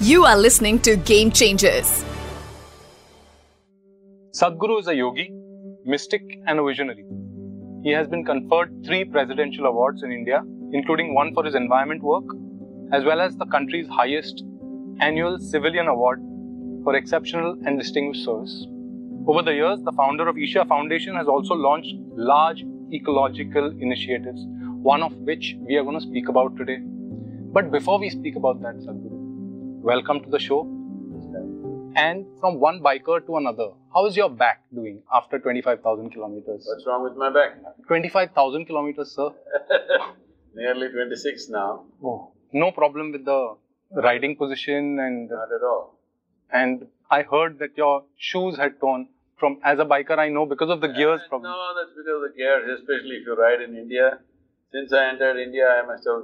You are listening to Game Changers. Sadhguru is a yogi, mystic, and a visionary. He has been conferred three presidential awards in India, including one for his environment work, as well as the country's highest annual civilian award for exceptional and distinguished service. Over the years, the founder of Isha Foundation has also launched large ecological initiatives, one of which we are going to speak about today. But before we speak about that, Sadhguru, welcome to the show. And from one biker to another, how is your back doing after 25,000 kilometers? What's wrong with my back? 25,000 kilometers, sir. Nearly 26 now. Oh. No problem with the riding position and Not at all. and I heard that your shoes had torn from as a biker. I know because of the gears problem. No, that's because of the gears, especially if you ride in India. Since I entered India, I must have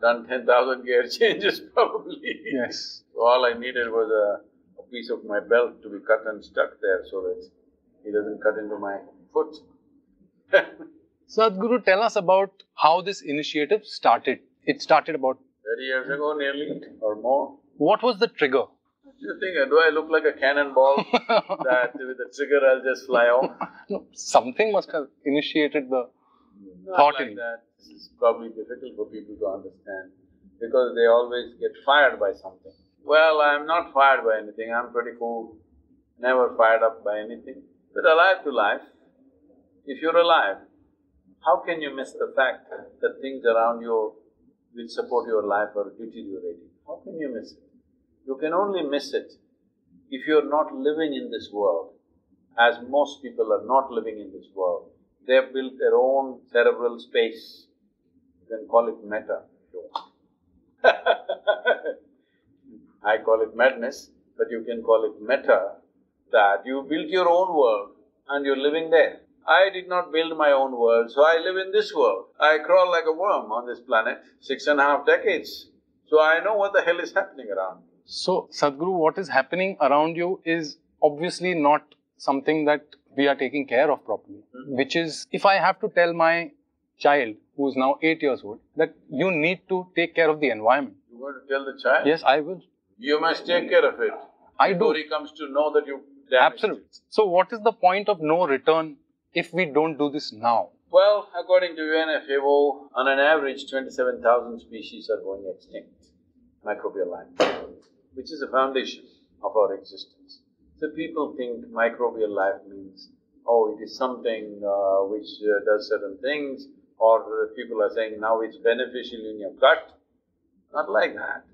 done 10,000 gear changes probably. Yes. So all I needed was a, a piece of my belt to be cut and stuck there so that he doesn't cut into my foot. Sadhguru, tell us about how this initiative started. It started about 30 years ago, nearly, or more. what was the trigger? Do you think, uh, do I look like a cannonball that with the trigger I'll just fly off? No, something must have initiated the Thought like in- that. This is probably difficult for people to understand because they always get fired by something. Well, I'm not fired by anything, I'm pretty cool, never fired up by anything, but alive to life. If you're alive, how can you miss the fact that things around you which support your life are deteriorating? How can you miss it? You can only miss it if you're not living in this world, as most people are not living in this world. They've built their own cerebral space. You can call it meta. I call it madness, but you can call it meta, that you built your own world and you're living there. I did not build my own world, so I live in this world. I crawl like a worm on this planet, six and a half decades. So I know what the hell is happening around. So, Sadhguru, what is happening around you is obviously not something that we are taking care of properly. Mm-hmm. Which is, if I have to tell my child, who is now eight years old, that you need to take care of the environment. You want to tell the child? Yes, I will. You must take care of it. I Before do. he comes to know that you Absolutely. it. So, what is the point of no return if we don't do this now? Well, according to UNFAO, on an average, twenty-seven thousand species are going extinct, microbial life, which is the foundation of our existence. So people think microbial life means, oh, it is something uh, which uh, does certain things, or uh, people are saying now it's beneficial in your gut. Not like that.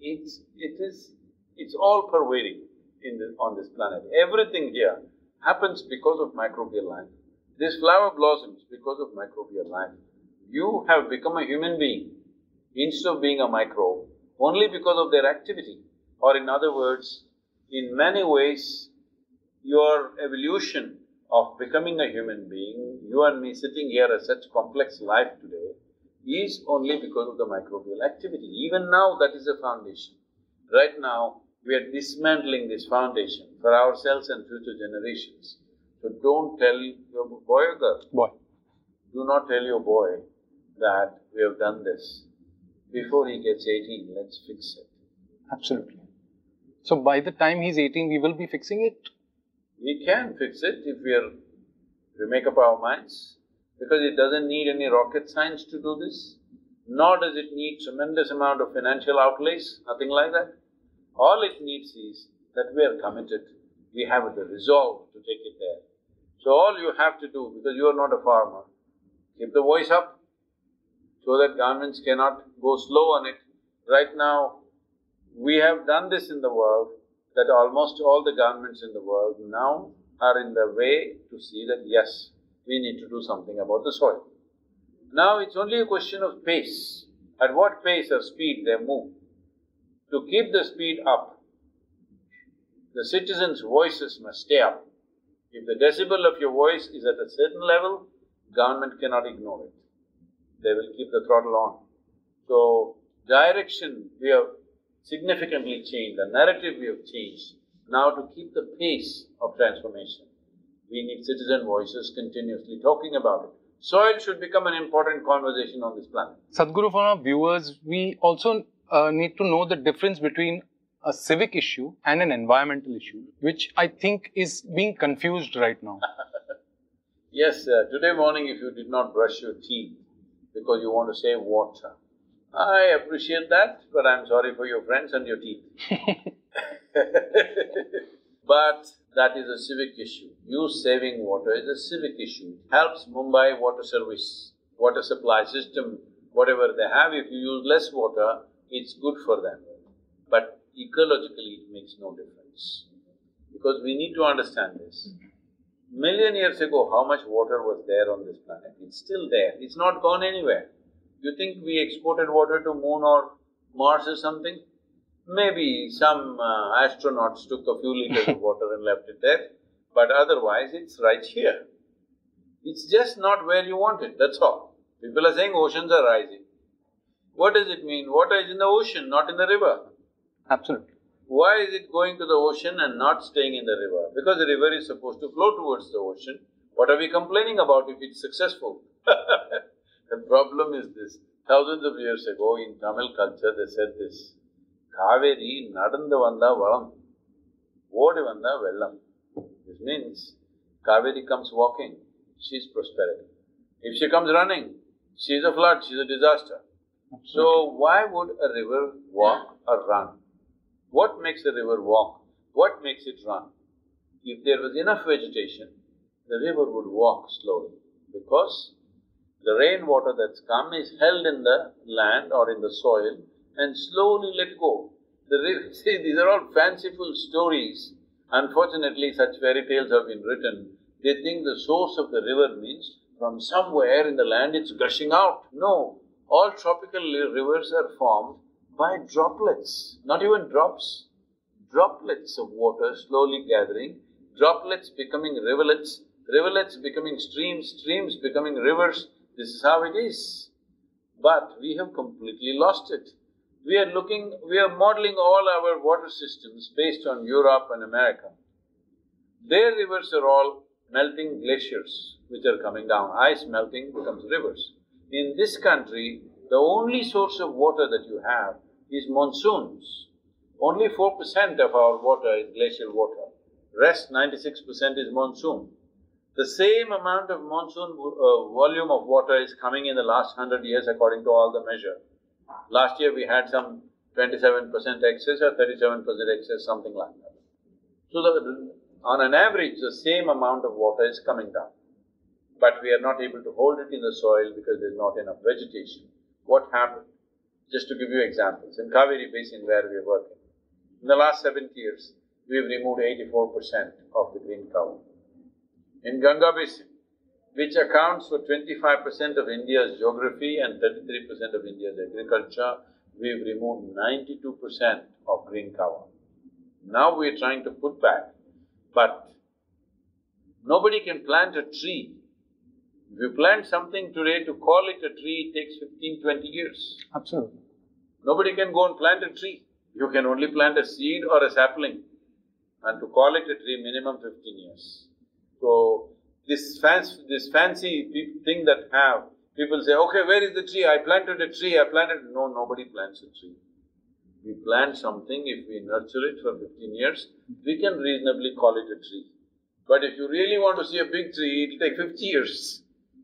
It's… it is… it's all pervading in the, on this planet. Everything here happens because of microbial life. This flower blossoms because of microbial life. You have become a human being instead of being a microbe only because of their activity. Or in other words, in many ways, your evolution of becoming a human being, you and me sitting here as such complex life today, is only because of the microbial activity. Even now, that is the foundation. Right now, we are dismantling this foundation for ourselves and future generations. So don't tell your boy or girl, Boy. do not tell your boy that we have done this. Before he gets eighteen, let's fix it. Absolutely. So, by the time he's 18, we will be fixing it? We can fix it if we are… if we make up our minds, because it doesn't need any rocket science to do this, nor does it need tremendous amount of financial outlays, nothing like that. All it needs is that we are committed, we have the resolve to take it there. So all you have to do, because you are not a farmer, keep the voice up so that governments cannot go slow on it. Right now, we have done this in the world, that almost all the governments in the world now are in the way to see that yes, we need to do something about the soil. Now it's only a question of pace, at what pace or speed they move. To keep the speed up, the citizens' voices must stay up. If the decibel of your voice is at a certain level, government cannot ignore it. They will keep the throttle on. So, direction we have significantly changed, the narrative we have changed. Now to keep the pace of transformation, we need citizen voices continuously talking about it. Soil should become an important conversation on this planet. Sadhguru, for our viewers, we also uh, need to know the difference between a civic issue and an environmental issue, which I think is being confused right now. Yes, uh, today morning if you did not brush your teeth because you want to save water, I appreciate that, but I'm sorry for your friends and your teeth. but that is a civic issue. You saving water is a civic issue. It helps Mumbai water service, water supply system, whatever they have, if you use less water, it's good for them. But ecologically, it makes no difference. Because we need to understand this. Million years ago, how much water was there on this planet? It's still there, it's not gone anywhere. You think we exported water to moon or Mars or something? Maybe some uh, astronauts took a few liters of water and left it there, but otherwise it's right here. It's just not where you want it, that's all. People are saying oceans are rising. What does it mean? Water is in the ocean, not in the river. Absolutely. Why is it going to the ocean and not staying in the river? Because the river is supposed to flow towards the ocean. What are we complaining about if it's successful? the problem is this. Thousands of years ago in Tamil culture they said this. Kaveri நடந்து வந்தா வளம் ஓடி வந்தா வெள்ளம். This means Kaveri comes walking, she's prosperity. If she comes running, she's a flood, she's a disaster. So why would a river walk or run? What makes a river walk? What makes it run? If there was enough vegetation, the river would walk slowly because the rainwater that's come is held in the land or in the soil and slowly let go. The see, these are all fanciful stories. Unfortunately, such fairy tales have been written. They think the source of the river means from somewhere in the land it's gushing out. No, all tropical rivers are formed by droplets, not even drops. Droplets of water slowly gathering, droplets becoming rivulets, rivulets becoming streams, streams becoming rivers. This is how it is. But we have completely lost it. We are looking, we are modeling all our water systems based on Europe and America. Their rivers are all melting glaciers which are coming down. Ice melting becomes rivers. In this country, the only source of water that you have is monsoons. Only four percent of our water is glacial water, rest ninety-six percent is monsoon. The same amount of monsoon uh, volume of water is coming in the last hundred years according to all the measure. Last year we had some twenty-seven percent excess or thirty-seven percent excess, something like that. So the, on an average, the same amount of water is coming down. But we are not able to hold it in the soil because there's not enough vegetation. What happened? Just to give you examples, in Kaveri Basin where we are working, in the last seventy years, we've removed eighty-four percent of the green cover. In Ganga Basin, which accounts for twenty-five percent of India's geography and thirty-three percent of India's agriculture, we've removed ninety-two percent of green cover. Now we're trying to put back, but nobody can plant a tree. If you plant something today, to call it a tree, it takes 15, 20 years. Absolutely. Nobody can go and plant a tree. You can only plant a seed or a sapling. And to call it a tree, minimum fifteen years. So, this fancy, this fancy thing that have, people say, okay, where is the tree? I planted a tree, I planted… No, nobody plants a tree. We plant something, if we nurture it for fifteen years, we can reasonably call it a tree. But if you really want to see a big tree, it'll take fifty years.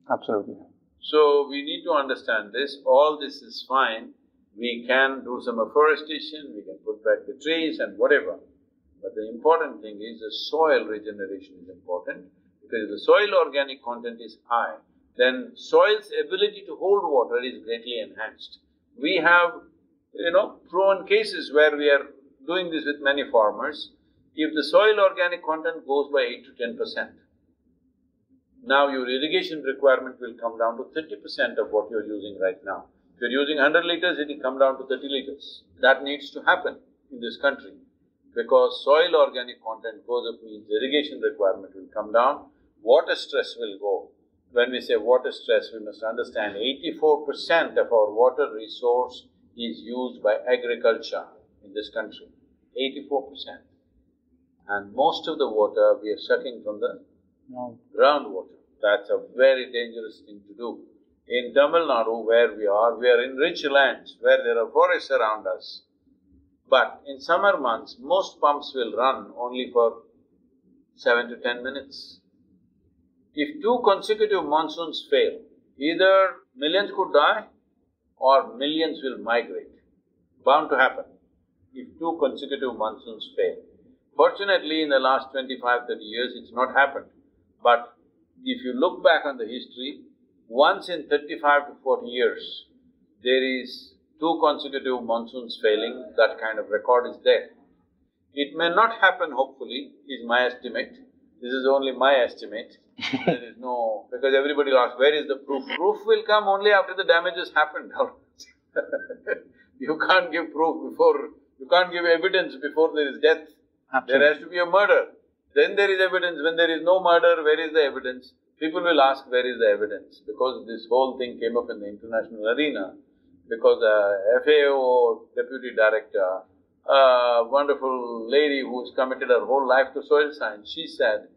Absolutely. So we need to understand this, all this is fine, we can do some afforestation, we can put back the trees and whatever. But the important thing is the soil regeneration is important, because the soil organic content is high, then soil's ability to hold water is greatly enhanced. We have, you know, proven cases where we are doing this with many farmers. If the soil organic content goes by eight to ten percent, now your irrigation requirement will come down to thirty percent of what you're using right now. If you're using hundred liters, it will come down to thirty liters. That needs to happen in this country because soil organic content goes up means irrigation requirement will come down, water stress will go. When we say water stress, we must understand eighty-four percent of our water resource is used by agriculture in this country, eighty-four percent. And most of the water we are sucking from the No. groundwater. That's a very dangerous thing to do. In Tamil Nadu, where we are, we are in rich lands where there are forests around us. But in summer months, most pumps will run only for seven to ten minutes. If two consecutive monsoons fail, either millions could die or millions will migrate. Bound to happen if two consecutive monsoons fail. Fortunately, in the last 25, 30 years, it's not happened. But if you look back on the history, once in 35 to 40 years, there is two consecutive monsoons failing, that kind of record is there. It may not happen, hopefully, is my estimate. This is only my estimate. there is no… because everybody will ask, where is the proof? Proof will come only after the damage has happened. you can't give proof before… you can't give evidence before there is death. Absolutely. There has to be a murder. Then there is evidence. When there is no murder, where is the evidence? People will ask, where is the evidence? Because this whole thing came up in the international arena, because the FAO deputy director, a wonderful lady who's committed her whole life to soil science, she said,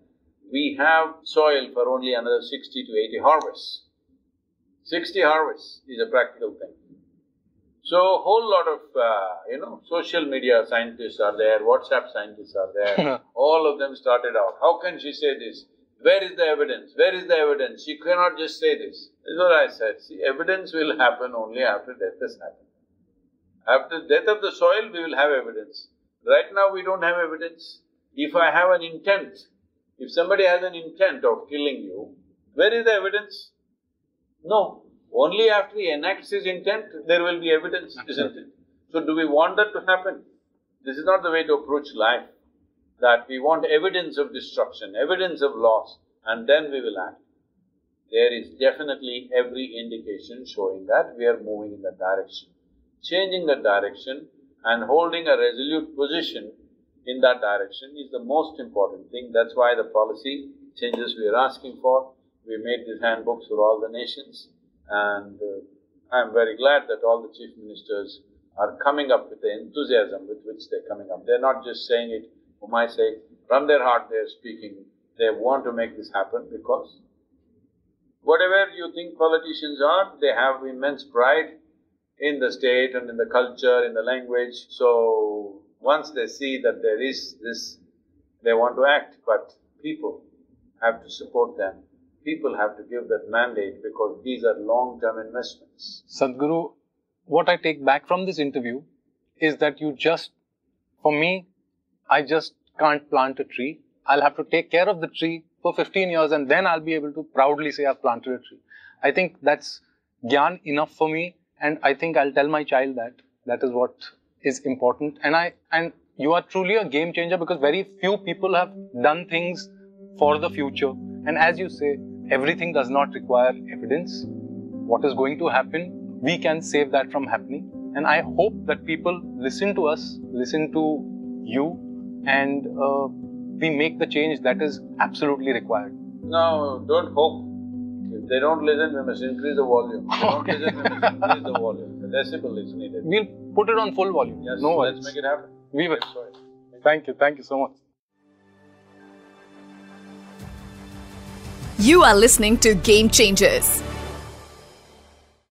we have soil for only another sixty to eighty harvests. Sixty harvests is a practical thing. So, a whole lot of, uh, you know, social media scientists are there, WhatsApp scientists are there, all of them started out. How can she say this? Where is the evidence? Where is the evidence? She cannot just say this. This is what I said. See, evidence will happen only after death has happened. After death of the soil, we will have evidence. Right now, we don't have evidence. If I have an intent, if somebody has an intent of killing you, where is the evidence? No. Only after he enacts his intent, there will be evidence, isn't it? So, do we want that to happen? This is not the way to approach life that we want evidence of destruction, evidence of loss, and then we will act. There is definitely every indication showing that we are moving in that direction. Changing the direction and holding a resolute position in that direction is the most important thing. That's why the policy changes we are asking for. We made these handbooks for all the nations, and uh, I'm very glad that all the chief ministers are coming up with the enthusiasm with which they're coming up. They're not just saying it for my sake, from their heart they're speaking, they want to make this happen because whatever you think politicians are, they have immense pride in the state and in the culture, in the language. So, once they see that there is this, they want to act, but people have to support them. People have to give that mandate because these are long-term investments. Sadhguru, what I take back from this interview is that you just, for me, I just can't plant a tree. I'll have to take care of the tree for 15 years and then I'll be able to proudly say I've planted a tree. I think that's gyan enough for me and I think I'll tell my child that. That is what is important. And I and you are truly a game changer because very few people have done things for the future. And as you say, everything does not require evidence. What is going to happen, we can save that from happening. And I hope that people listen to us, listen to you, and uh, we make the change that is absolutely required. No, don't hope. If they don't listen, we must increase the volume. If they don't listen, we must increase the volume. The decibel is needed. We'll put it on full volume. Yes, no let's make it happen. We will. That's right. Thank you. Thank you so much. You are listening to Game Changers.